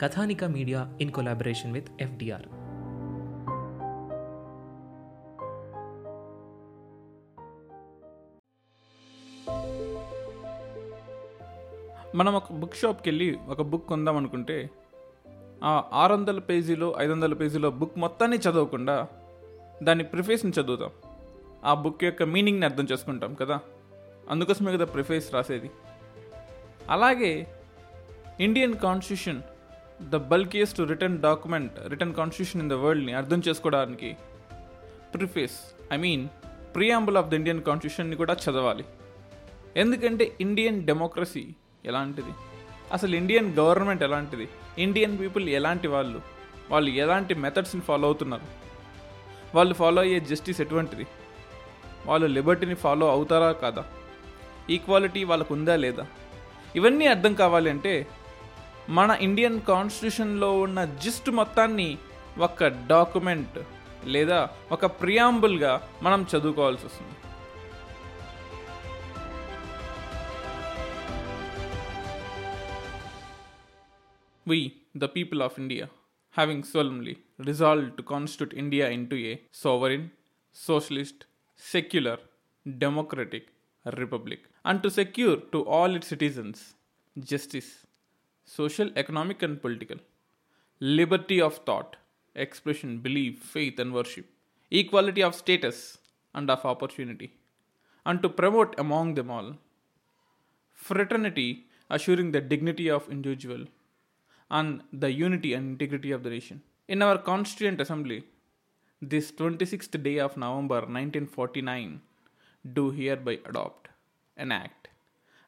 Kathanika media in collaboration with FDR. మనం ఒక book షాప్కి వెళ్ళి ఒక బుక్ కొందాం అనుకుంటే ఆ ఆరు వందల పేజీలో ఐదు వందల పేజీలో బుక్ మొత్తాన్ని చదవకుండా దాని ప్రిఫేస్ని చదువుతాం. ఆ బుక్ యొక్క మీనింగ్ని అర్థం చేసుకుంటాం కదా? అందుకోసమే కదా ప్రిఫేస్ రాసేది. అలాగే Indian constitution the bulkiest written document written constitution in the వరల్డ్ని అర్థం చేసుకోవడానికి preface I mean preamble of the Indian కాన్స్టిట్యూషన్ని కూడా చదవాలి. ఎందుకంటే ఇండియన్ డెమోక్రసీ ఎలాంటిది? అసలు ఇండియన్ గవర్నమెంట్ ఎలాంటిది? ఇండియన్ పీపుల్ ఎలాంటి వాళ్ళు? వాళ్ళు ఎలాంటి మెథడ్స్ని ఫాలో అవుతున్నారు? వాళ్ళు ఫాలో అయ్యే జస్టిస్ ఎటువంటిది? వాళ్ళు లిబర్టీని ఫాలో అవుతారా కాదా? ఈక్వాలిటీ వాళ్ళకు ఉందా లేదా? ఇవన్నీ అర్థం కావాలి అంటే మన ఇండియన్ కాన్స్టిట్యూషన్లో ఉన్న జిస్ట్ మొత్తాన్ని ఒక డాక్యుమెంట్ లేదా ఒక ప్రియాంబుల్గా మనం చదువుకోవాల్సి వస్తుంది. We the people of India having solemnly resolve to constitute India into a sovereign socialist secular democratic republic and to secure to all it citizens justice social, economic, and political, liberty of thought, expression, belief, faith, and worship, equality of status and of opportunity, and to promote among them all fraternity, assuring the dignity of individual and the unity and integrity of the nation. In our Constituent Assembly, this 26th day of November 1949, do hereby adopt, enact,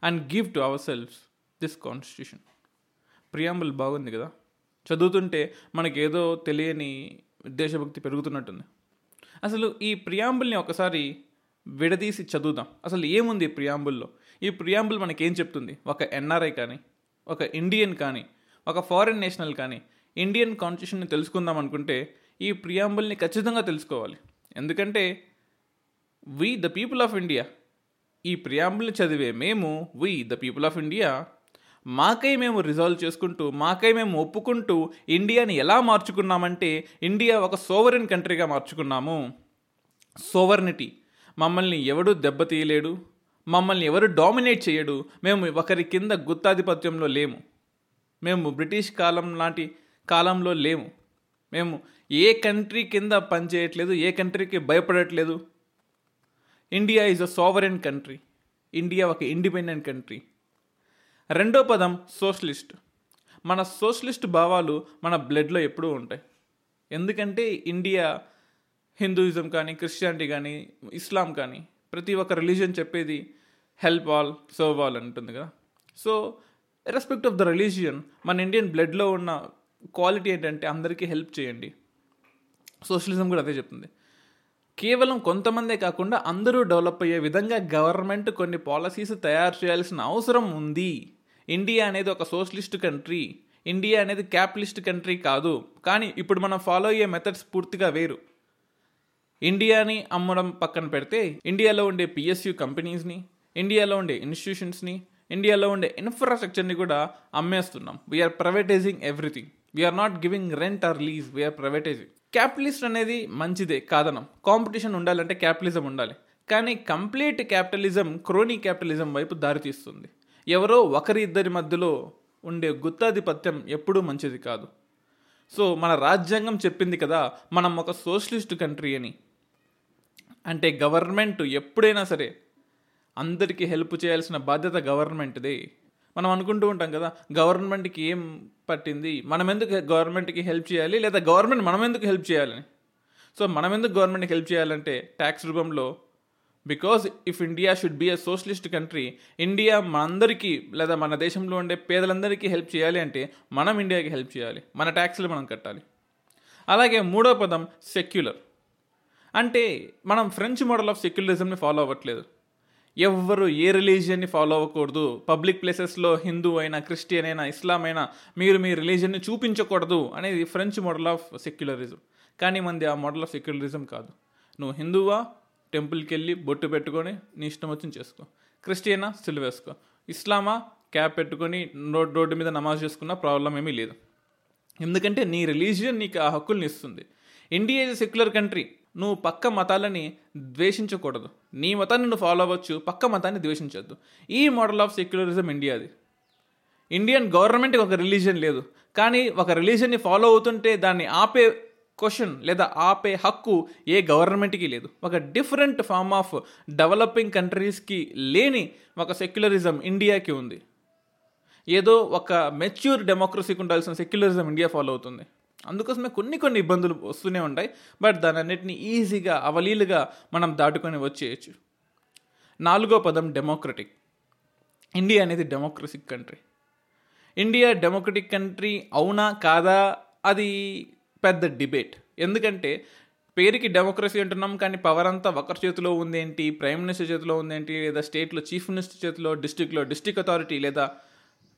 and give to ourselves this Constitution. Preamble బాగుంది కదా? చదువుతుంటే మనకేదో తెలియని దేశభక్తి పెరుగుతున్నట్టుంది. అసలు ఈ ప్రియాంబుల్ని ఒకసారి విడదీసి చదువుదాం. అసలు ఏముంది ఈ ప్రియాంబుల్లో? ఈ ప్రియాంబుల్ మనకేం చెప్తుంది? ఒక ఎన్ఆర్ఐ కానీ ఒక ఇండియన్ కానీ ఒక ఫారిన్ నేషనల్ కానీ ఇండియన్ కాన్స్టిట్యూషన్ని తెలుసుకుందాం అనుకుంటే ఈ ప్రియాంబుల్ని ఖచ్చితంగా తెలుసుకోవాలి. ఎందుకంటే we the people of India ఈ ప్రియాంబుల్ని చదివే మేము we the people of India మాకై మేము రిజాల్వ్ చేసుకుంటూ మాకై మేము ఒప్పుకుంటూ ఇండియాని ఎలా మార్చుకున్నామంటే ఇండియా ఒక సోవరెన్ కంట్రీగా మార్చుకున్నాము. సోవర్నిటీ మమ్మల్ని ఎవడు దెబ్బతీయలేడు. మమ్మల్ని ఎవరు డామినేట్ చేయడు. మేము ఒకరి కింద గుత్తాధిపత్యంలో లేము. మేము బ్రిటిష్ కాలం లాంటి కాలంలో లేము. మేము ఏ కంట్రీ కింద పనిచేయట్లేదు ఏ కంట్రీకి భయపడట్లేదు. India is a sovereign country India ఒక ఇండిపెండెంట్ కంట్రీ రెండో పదం సోషలిస్ట్. మన సోషలిస్ట్ భావాలు మన బ్లడ్లో ఎప్పుడూ ఉంటాయి. ఎందుకంటే ఇండియా హిందూయిజం కానీ క్రిస్టియానిటీ కానీ ఇస్లాం కానీ ప్రతి ఒక్క రిలీజియన్ చెప్పేది హెల్ప్ ఆల్ సర్వ్ ఆల్ అంటుంది కదా. So respect of the religion మన ఇండియన్ బ్లడ్లో ఉన్న క్వాలిటీ ఏంటంటే అందరికీ హెల్ప్ చేయండి. సోషలిజం కూడా అదే చెప్తుంది. కేవలం కొంతమందే కాకుండా అందరూ డెవలప్ అయ్యే విధంగా గవర్నమెంట్ కొన్ని పాలసీస్ తయారు చేయాల్సిన అవసరం ఉంది. ఇండియా అనేది ఒక సోషలిస్ట్ కంట్రీ ఇండియా అనేది క్యాపిటలిస్ట్ కంట్రీ కాదు. కానీ ఇప్పుడు మనం ఫాలో అయ్యే మెథడ్స్ పూర్తిగా వేరు. ఇండియాని అమ్మడం పక్కన పెడితే ఇండియాలో ఉండే పిఎస్యు కంపెనీస్ని ఇండియాలో ఉండే ఇన్స్టిట్యూషన్స్ని ఇండియాలో ఉండే ఇన్ఫ్రాస్ట్రక్చర్ని కూడా అమ్మేస్తున్నాం. We are privatising everything we are not giving rent or lease we are privatising capitalist అనేది మంచిదే కాదనం. కాంపిటీషన్ ఉండాలంటే క్యాపిటలిజం ఉండాలి. కానీ కంప్లీట్ క్యాపిటలిజం క్రోనీ క్యాపిటలిజం వైపు దారితీస్తుంది. ఎవరో ఒకరి ఇద్దరి మధ్యలో ఉండే గుత్తాధిపత్యం ఎప్పుడూ మంచిది కాదు. సో మన రాజ్యాంగం చెప్పింది కదా మనం ఒక సోషలిస్ట్ కంట్రీ అని. అంటే గవర్నమెంట్ ఎప్పుడైనా సరే అందరికీ హెల్ప్ చేయాల్సిన బాధ్యత గవర్నమెంట్దే. మనం అనుకుంటూ ఉంటాం కదా గవర్నమెంట్కి ఏం పట్టింది? మనం ఎందుకు గవర్నమెంట్కి హెల్ప్ చేయాలి? లేదా గవర్నమెంట్ మనం ఎందుకు హెల్ప్ చేయాలని? సో మనం ఎందుకు గవర్నమెంట్కి హెల్ప్ చేయాలంటే ట్యాక్స్ రూపంలో because if India should be a socialist country India మనందరికీ లేదా మన దేశంలో ఉండే పేదలందరికీ హెల్ప్ చేయాలి అంటే మనం ఇండియాకి హెల్ప్ చేయాలి. మన ట్యాక్స్లు మనం కట్టాలి. అలాగే మూడో పదం సెక్యులర్ అంటే మనం ఫ్రెంచ్ మోడల్ ఆఫ్ సెక్యులరిజంని ఫాలో అవ్వట్లేదు. ఎవ్వరు ఏ రిలీజియన్ని ఫాలో అవ్వకూడదు. పబ్లిక్ ప్లేసెస్లో హిందూ అయినా క్రిస్టియన్ అయినా ఇస్లాం అయినా మీరు మీ రిలీజియన్ని చూపించకూడదు అనేది ఫ్రెంచ్ మోడల్ ఆఫ్ సెక్యులరిజం కానీ మంది ఆ మోడల్ ఆఫ్ సెక్యులరిజం కాదు. నువ్వు హిందువా? టెంపుల్కి వెళ్ళి బొట్టు పెట్టుకొని నీ ఇష్టం వచ్చింది చేసుకో. క్రిస్టియనా? సిలువేసుకో ఇస్లామా? క్యాప్ పెట్టుకొని రోడ్ రోడ్డు మీద నమాజ్ చేసుకున్న ప్రాబ్లం ఏమీ లేదు. ఎందుకంటే నీ రిలీజియన్ నీకు ఆ హక్కుల్ని ఇస్తుంది. India is secular country. నువ్వు పక్క మతాలని ద్వేషించకూడదు. నీ మతాన్ని నువ్వు ఫాలో అవ్వచ్చు. పక్క మతాన్ని ద్వేషించొద్దు. ఈ మోడల్ ఆఫ్ సెక్యులరిజం ఇండియాది ఇండియన్ గవర్నమెంట్కి ఒక రిలీజియన్ లేదు. కానీ ఒక రిలీజియన్ని ఫాలో అవుతుంటే దాన్ని ఆపే క్వశ్చన్ లేదా ఆపే హక్కు ఏ గవర్నమెంట్కి లేదు. ఒక డిఫరెంట్ ఫామ్ ఆఫ్ డెవలపింగ్ కంట్రీస్కి లేని ఒక సెక్యులరిజం ఇండియాకి ఉంది. ఏదో ఒక మెచ్యూర్ డెమోక్రసీకి ఉండాల్సిన సెక్యులరిజం ఇండియా ఫాలో అవుతుంది. అందుకోసమే కొన్ని కొన్ని ఇబ్బందులు వస్తూనే ఉంటాయి. బట్ దాని అన్నిటిని ఈజీగా అవలీలుగా మనం దాటుకొని వచ్చేయచ్చు. నాలుగో పదం డెమోక్రటిక్. ఇండియా అనేది democratic country. India democratic country అవునా కాదా? అది పెద్ద డిబేట్. ఎందుకంటే పేరుకి డెమోక్రసీ అంటున్నాం కానీ పవర్ అంతా ఒకరి చేతిలో ఉందేంటి? ప్రైమ్ మినిస్టర్ చేతిలో ఉందేంటి? లేదా స్టేట్లో చీఫ్ మినిస్టర్ చేతిలో డిస్టిక్లో డిస్టిక్ అథారిటీ లేదా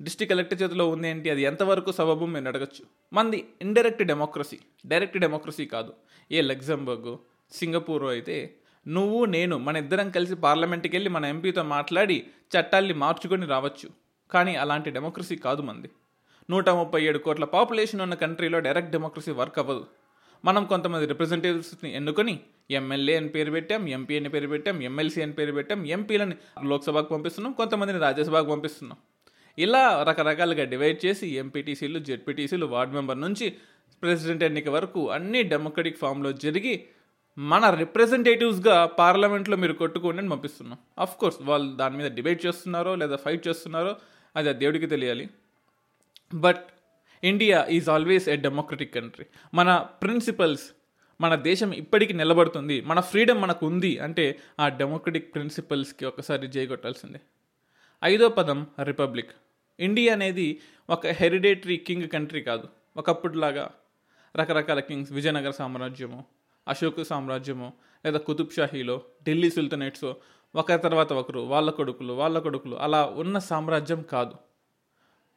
డిస్టిక్ కలెక్టర్ చేతిలో ఉందేంటి? అది ఎంతవరకు సబబు మీరు అడగచ్చు. మంది ఇండైరెక్ట్ డెమోక్రసీ డైరెక్ట్ డెమోక్రసీ కాదు. ఏ లగ్జంబర్గ్ సింగపూర్ అయితే నువ్వు నేను మన ఇద్దరం కలిసి పార్లమెంట్కి వెళ్ళి మన ఎంపీతో మాట్లాడి చట్టాల్ని మార్చుకొని రావచ్చు. కానీ అలాంటి డెమోక్రసీ కాదు మంది. నూట ముప్పై ఏడు కోట్ల పాపులేషన్ ఉన్న కంట్రీలో డైరెక్ట్ డెమోక్రసీ వర్క్ అవ్వదు. మనం కొంతమంది రిప్రజెంటేటివ్స్ని ఎన్నుకొని ఎమ్మెల్యే అని పేరు పెట్టాం ఎంపీ అని పేరు పెట్టాం ఎమ్మెల్సీ అని పేరు పెట్టాం ఎంపీలని లోక్సభకు పంపిస్తున్నాం కొంతమందిని రాజ్యసభకు పంపిస్తున్నాం. ఇలా రకరకాలుగా డివైడ్ చేసి ఎంపీటీసీలు జెడ్పీటీసీలు వార్డ్ మెంబర్ నుంచి ప్రెసిడెంట్ ఎన్నిక వరకు అన్ని డెమోక్రటిక్ ఫామ్లో జరిగి మన రిప్రజెంటేటివ్స్గా పార్లమెంట్లో మీరు కొట్టుకోండి అని పంపిస్తున్నాం. అఫ్ కోర్స్ వాళ్ళు దాని మీద డిబేట్ చేస్తున్నారో లేదా ఫైట్ చేస్తున్నారో అది ఆ దేవుడికి తెలియాలి. But India is always a democratic country మన ప్రిన్సిపల్స్ మన దేశం ఇప్పటికీ నిలబడుతుంది. మన ఫ్రీడమ్ మనకు ఉంది అంటే ఆ డెమోక్రటిక్ ప్రిన్సిపల్స్కి ఒకసారి జయగొట్టాల్సిందే ఐదో పదం రిపబ్లిక్ ఇండియా అనేది ఒక హెరిడేటరీ కింగ్ కంట్రీ కాదు. ఒకప్పుడులాగా రకరకాల కింగ్స్ విజయనగర సామ్రాజ్యము అశోక్ సామ్రాజ్యము లేదా కుతుబ్ షాహీలో ఢిల్లీ సుల్తనేట్స్ ఒకరి తర్వాత ఒకరు వాళ్ళ కొడుకులు వాళ్ళ కొడుకులు అలా ఉన్న సామ్రాజ్యం కాదు.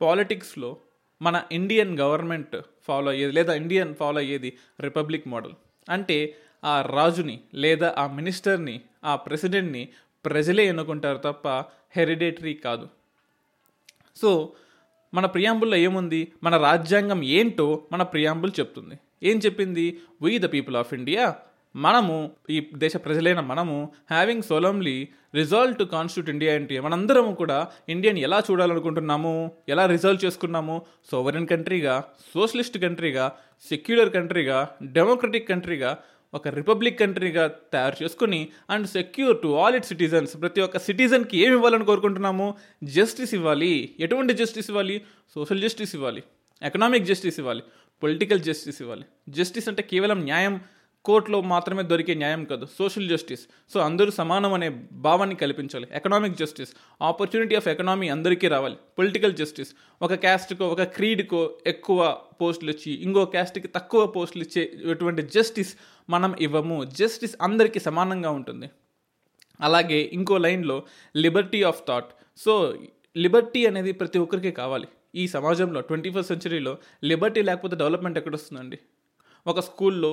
పాలిటిక్స్లో మన ఇండియన్ గవర్నమెంట్ ఫాలో అయ్యేది లేదా ఇండియన్ ఫాలో అయ్యేది రిపబ్లిక్ మోడల్. అంటే ఆ రాజుని లేదా ఆ మినిస్టర్ని ఆ ప్రెసిడెంట్ని ప్రజలే ఎన్నుకుంటారు తప్ప హెరిడేటరీ కాదు. సో మన ప్రియాంబుల్లో ఏముంది? మన రాజ్యాంగం ఏంటో మన ప్రియాంబుల్ చెప్తుంది. ఏం చెప్పింది? We the people of India మనము ఈ దేశ ప్రజలైన మనము having solemnly resolve to constitute India ఏంటి మనందరము కూడా ఇండియాని ఎలా చూడాలనుకుంటున్నాము ఎలా రిజాల్వ్ చేసుకున్నాము సోవరెన్ కంట్రీగా సోషలిస్ట్ కంట్రీగా సెక్యులర్ కంట్రీగా డెమోక్రటిక్ కంట్రీగా ఒక రిపబ్లిక్ కంట్రీగా తయారు చేసుకుని and secure to all it citizens ప్రతి ఒక్క సిటిజన్కి ఏమి ఇవ్వాలని కోరుకుంటున్నాము? జస్టిస్ ఇవ్వాలి. ఎటువంటి జస్టిస్ ఇవ్వాలి? సోషల్ జస్టిస్ ఇవ్వాలి. ఎకనామిక్ జస్టిస్ ఇవ్వాలి. పొలిటికల్ జస్టిస్ ఇవ్వాలి. జస్టిస్ అంటే కేవలం న్యాయం కోర్టులో మాత్రమే దొరికే న్యాయం కాదు సోషల్ జస్టిస్ సో అందరూ సమానం అనే భావాన్ని కల్పించాలి. Economic justice opportunity of economy అందరికీ రావాలి. పొలిటికల్ జస్టిస్ ఒక క్యాస్ట్కో ఒక క్రీడ్కో ఎక్కువ పోస్టులు ఇచ్చి ఇంకో క్యాస్ట్కి తక్కువ పోస్టులు ఇచ్చేటువంటి జస్టిస్ మనం ఇవ్వము. జస్టిస్ అందరికీ సమానంగా ఉంటుంది. అలాగే ఇంకో లైన్లో liberty of thought so liberty అనేది ప్రతి ఒక్కరికి కావాలి. ఈ సమాజంలో ట్వంటీ ఫస్ట్ సెంచరీలో లిబర్టీ లేకపోతే డెవలప్మెంట్ ఎక్కడొస్తుందండి ఒక స్కూల్లో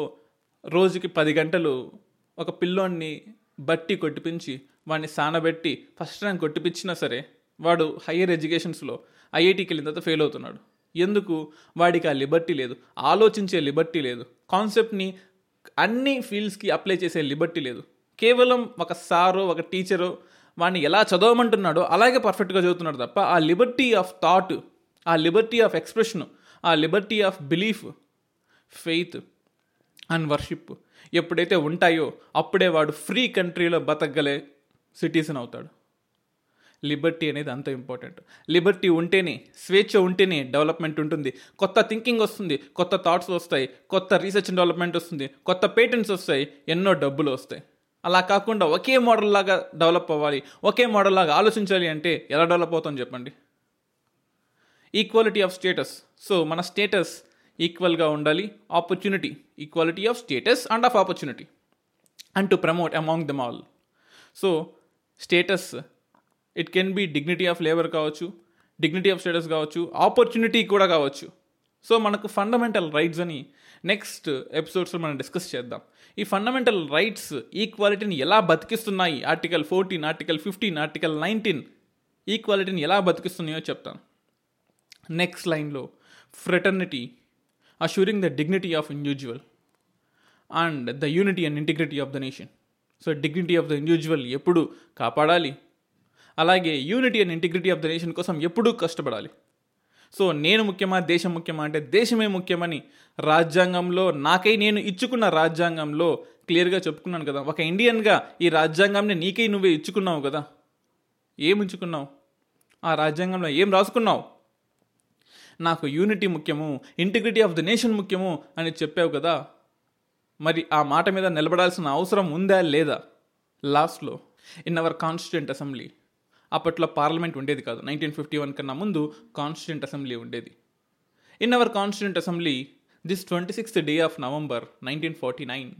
రోజుకి పది గంటలు ఒక పిల్లోడిని బట్టి కొట్టిపించి వాడిని సానబెట్టి ఫస్ట్ ర్యాంక్ కొట్టిపించినా సరే వాడు హయ్యర్ ఎడ్యుకేషన్స్లో ఐఐటికి వెళ్ళిన తర్వాత ఫెయిల్ అవుతున్నాడు. ఎందుకు? వాడికి ఆ లిబర్టీ లేదు. ఆలోచించే లిబర్టీ లేదు. కాన్సెప్ట్ని అన్ని ఫీల్డ్స్కి అప్లై చేసే లిబర్టీ లేదు. కేవలం ఒక సారో ఒక టీచరో వాడిని ఎలా చదవమంటున్నాడో అలాగే పర్ఫెక్ట్గా చదువుతున్నాడు తప్ప ఆ లిబర్టీ ఆఫ్ థాట్ ఆ లిబర్టీ ఆఫ్ ఎక్స్ప్రెషన్ ఆ liberty of belief faith and worship ఎప్పుడైతే ఉంటాయో అప్పుడే వాడు ఫ్రీ కంట్రీలో బతకగలే సిటిజన్ అవుతాడు. లిబర్టీ అనేది అంత ఇంపార్టెంట్. లిబర్టీ ఉంటేనే స్వేచ్ఛ ఉంటేనే డెవలప్మెంట్ ఉంటుంది. కొత్త థింకింగ్ వస్తుంది కొత్త థాట్స్ వస్తాయి కొత్త రీసెర్చ్ డెవలప్మెంట్ వస్తుంది కొత్త పేటెంట్స్ వస్తాయి ఎన్నో డబ్బులు వస్తాయి. అలా కాకుండా ఒకే మోడల్ లాగా డెవలప్ అవ్వాలి ఒకే మోడల్ లాగా ఆలోచించాలి అంటే ఎలా డెవలప్ అవుతాం చెప్పండి? ఈక్వాలిటీ ఆఫ్ స్టేటస్ సో మన స్టేటస్ ఈక్వల్గా ఉండాలి. Opportunity equality of status and of opportunity and to promote among them all so status it can be dignity of labour కావచ్చు డిగ్నిటీ ఆఫ్ స్టేటస్ కావచ్చు ఆపర్చునిటీ కూడా కావచ్చు. So మనకు fundamental rights అని next ఎపిసోడ్స్లో మనం డిస్కస్ చేద్దాం. ఈ ఫండమెంటల్ రైట్స్ ఈక్వాలిటీని ఎలా బతికిస్తున్నాయి? Article fourteen article fifteen article nineteen ఈక్వాలిటీని ఎలా బతికిస్తున్నాయో చెప్తాను. నెక్స్ట్ లైన్లో fraternity assuring the dignity of individual and the unity and integrity of the nation so dignity of the individual ఎప్పుడు కాపాడాలి? అలాగే unity and integrity of the nation కోసం ఎప్పుడూ కష్టపడాలి. సో నేను ముఖ్యమా దేశం ముఖ్యమా అంటే దేశమే ముఖ్యమని రాజ్యాంగంలో నాకై నేను ఇచ్చుకున్న రాజ్యాంగంలో క్లియర్గా చెప్పుకున్నాను కదా. ఒక ఇండియన్గా ఈ రాజ్యాంగాన్ని నీకై నువ్వే ఇచ్చుకున్నావు కదా. ఏం ఉంచుకున్నావు? ఆ రాజ్యాంగంలో ఏం రాసుకున్నావు? నాకు యూనిటీ ముఖ్యము ఇంటిగ్రిటీ ఆఫ్ ద నేషన్ ముఖ్యము అని చెప్పావు కదా. మరి ఆ మాట మీద నిలబడాల్సిన అవసరం ఉందా లేదా? లాస్ట్లో ఇన్ అవర్ కాన్స్టిట్యూంట్ అసెంబ్లీ అప్పట్లో పార్లమెంట్ ఉండేది కాదు. నైన్టీన్ ఫిఫ్టీ వన్ కన్నా ముందు కాన్స్టిట్యూంట్ అసెంబ్లీ ఉండేది. In our constituent assembly this twenty sixth day of November nineteen forty nine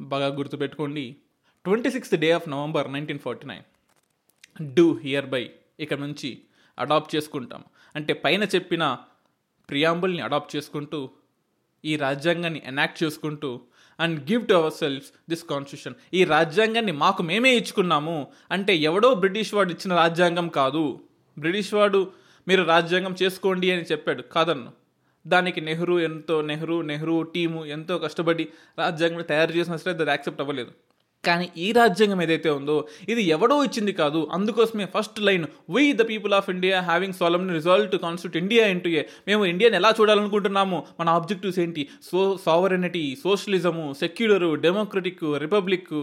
బాగా గుర్తుపెట్టుకోండి. Twenty sixth day of November nineteen forty nine do hereby ఇక్కడ నుంచి అడాప్ట్ చేసుకుంటాం అంటే పైన చెప్పిన ప్రియాంబుల్ని అడాప్ట్ చేసుకుంటూ ఈ రాజ్యాంగాన్ని ఎనాక్ట్ చేసుకుంటూ and give to our self this constitution ఈ రాజ్యాంగాన్ని మాకు మేమే ఇచ్చుకున్నాము. అంటే ఎవడో బ్రిటిష్ వాడు ఇచ్చిన రాజ్యాంగం కాదు. బ్రిటిష్ వాడు మీరు రాజ్యాంగం చేసుకోండి అని చెప్పాడు. కాదన్ను. దానికి నెహ్రూ ఎంతో నెహ్రూ నెహ్రూ టీము ఎంతో కష్టపడి రాజ్యాంగం తయారు చేసిన సరే అది యాక్సెప్ట్ అవ్వలేదు. కానీ ఈ రాజ్యాంగం ఏదైతే ఉందో ఇది ఎవడో ఇచ్చింది కాదు. అందుకోసమే first line we the people of India having solemn resolve to constitute India into a మేము ఇండియాని ఎలా చూడాలనుకుంటున్నాము మన ఆబ్జెక్టివ్స్ ఏంటి? So sovereignty socialism secular democratic republic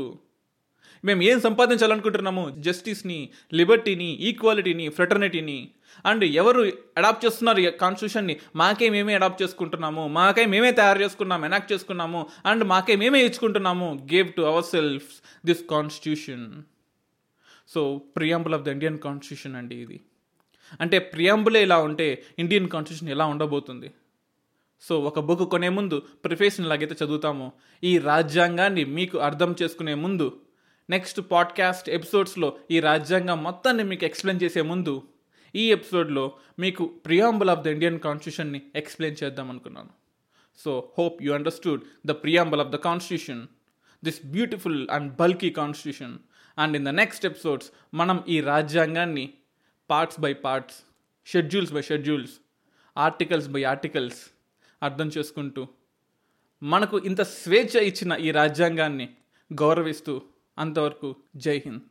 మేము ఏం సంపాదించాలనుకుంటున్నాము? జస్టిస్ని లిబర్టీని ఈక్వాలిటీని ఫ్రెటర్నిటీని అండ్ ఎవరు అడాప్ట్ చేస్తున్నారు కాన్స్టిట్యూషన్ని మాకే మేమే అడాప్ట్ చేసుకుంటున్నాము. మాకే మేమే తయారు చేసుకున్నాము ఎనాక్ట్ చేసుకున్నాము. అండ్ మాకే మేమే ఇచ్చుకుంటున్నాము. Gave to our self this constitution so preamble of the Indian constitution అండి ఇది. అంటే ప్రియాంబులే ఇలా ఉంటే ఇండియన్ కాన్స్టిట్యూషన్ ఎలా ఉండబోతుంది? సో ఒక బుక్ కొనే ముందు ప్రిఫేషన్ ఎలాగైతే చదువుతామో. ఈ రాజ్యాంగాన్ని మీకు అర్థం చేసుకునే ముందు నెక్స్ట్ పాడ్కాస్ట్ ఎపిసోడ్స్లో ఈ రాజ్యాంగం మొత్తాన్ని మీకు ఎక్స్ప్లెయిన్ చేసే ముందు ఈ ఎపిసోడ్లో మీకు ప్రియాంబుల్ ఆఫ్ ద ఇండియన్ కాన్స్టిట్యూషన్ని ఎక్స్ప్లెయిన్ చేద్దాం అనుకున్నాను. So hope you understood the preamble of the constitution this beautiful and bulky constitution and in the next episodes మనం ఈ రాజ్యాంగాన్ని parts by parts schedules by schedules articles by articles అర్థం చేసుకుంటూ మనకు ఇంత స్వేచ్ఛ ఇచ్చిన ఈ రాజ్యాంగాన్ని గౌరవిస్తూ అంతవరకు జై హింద్.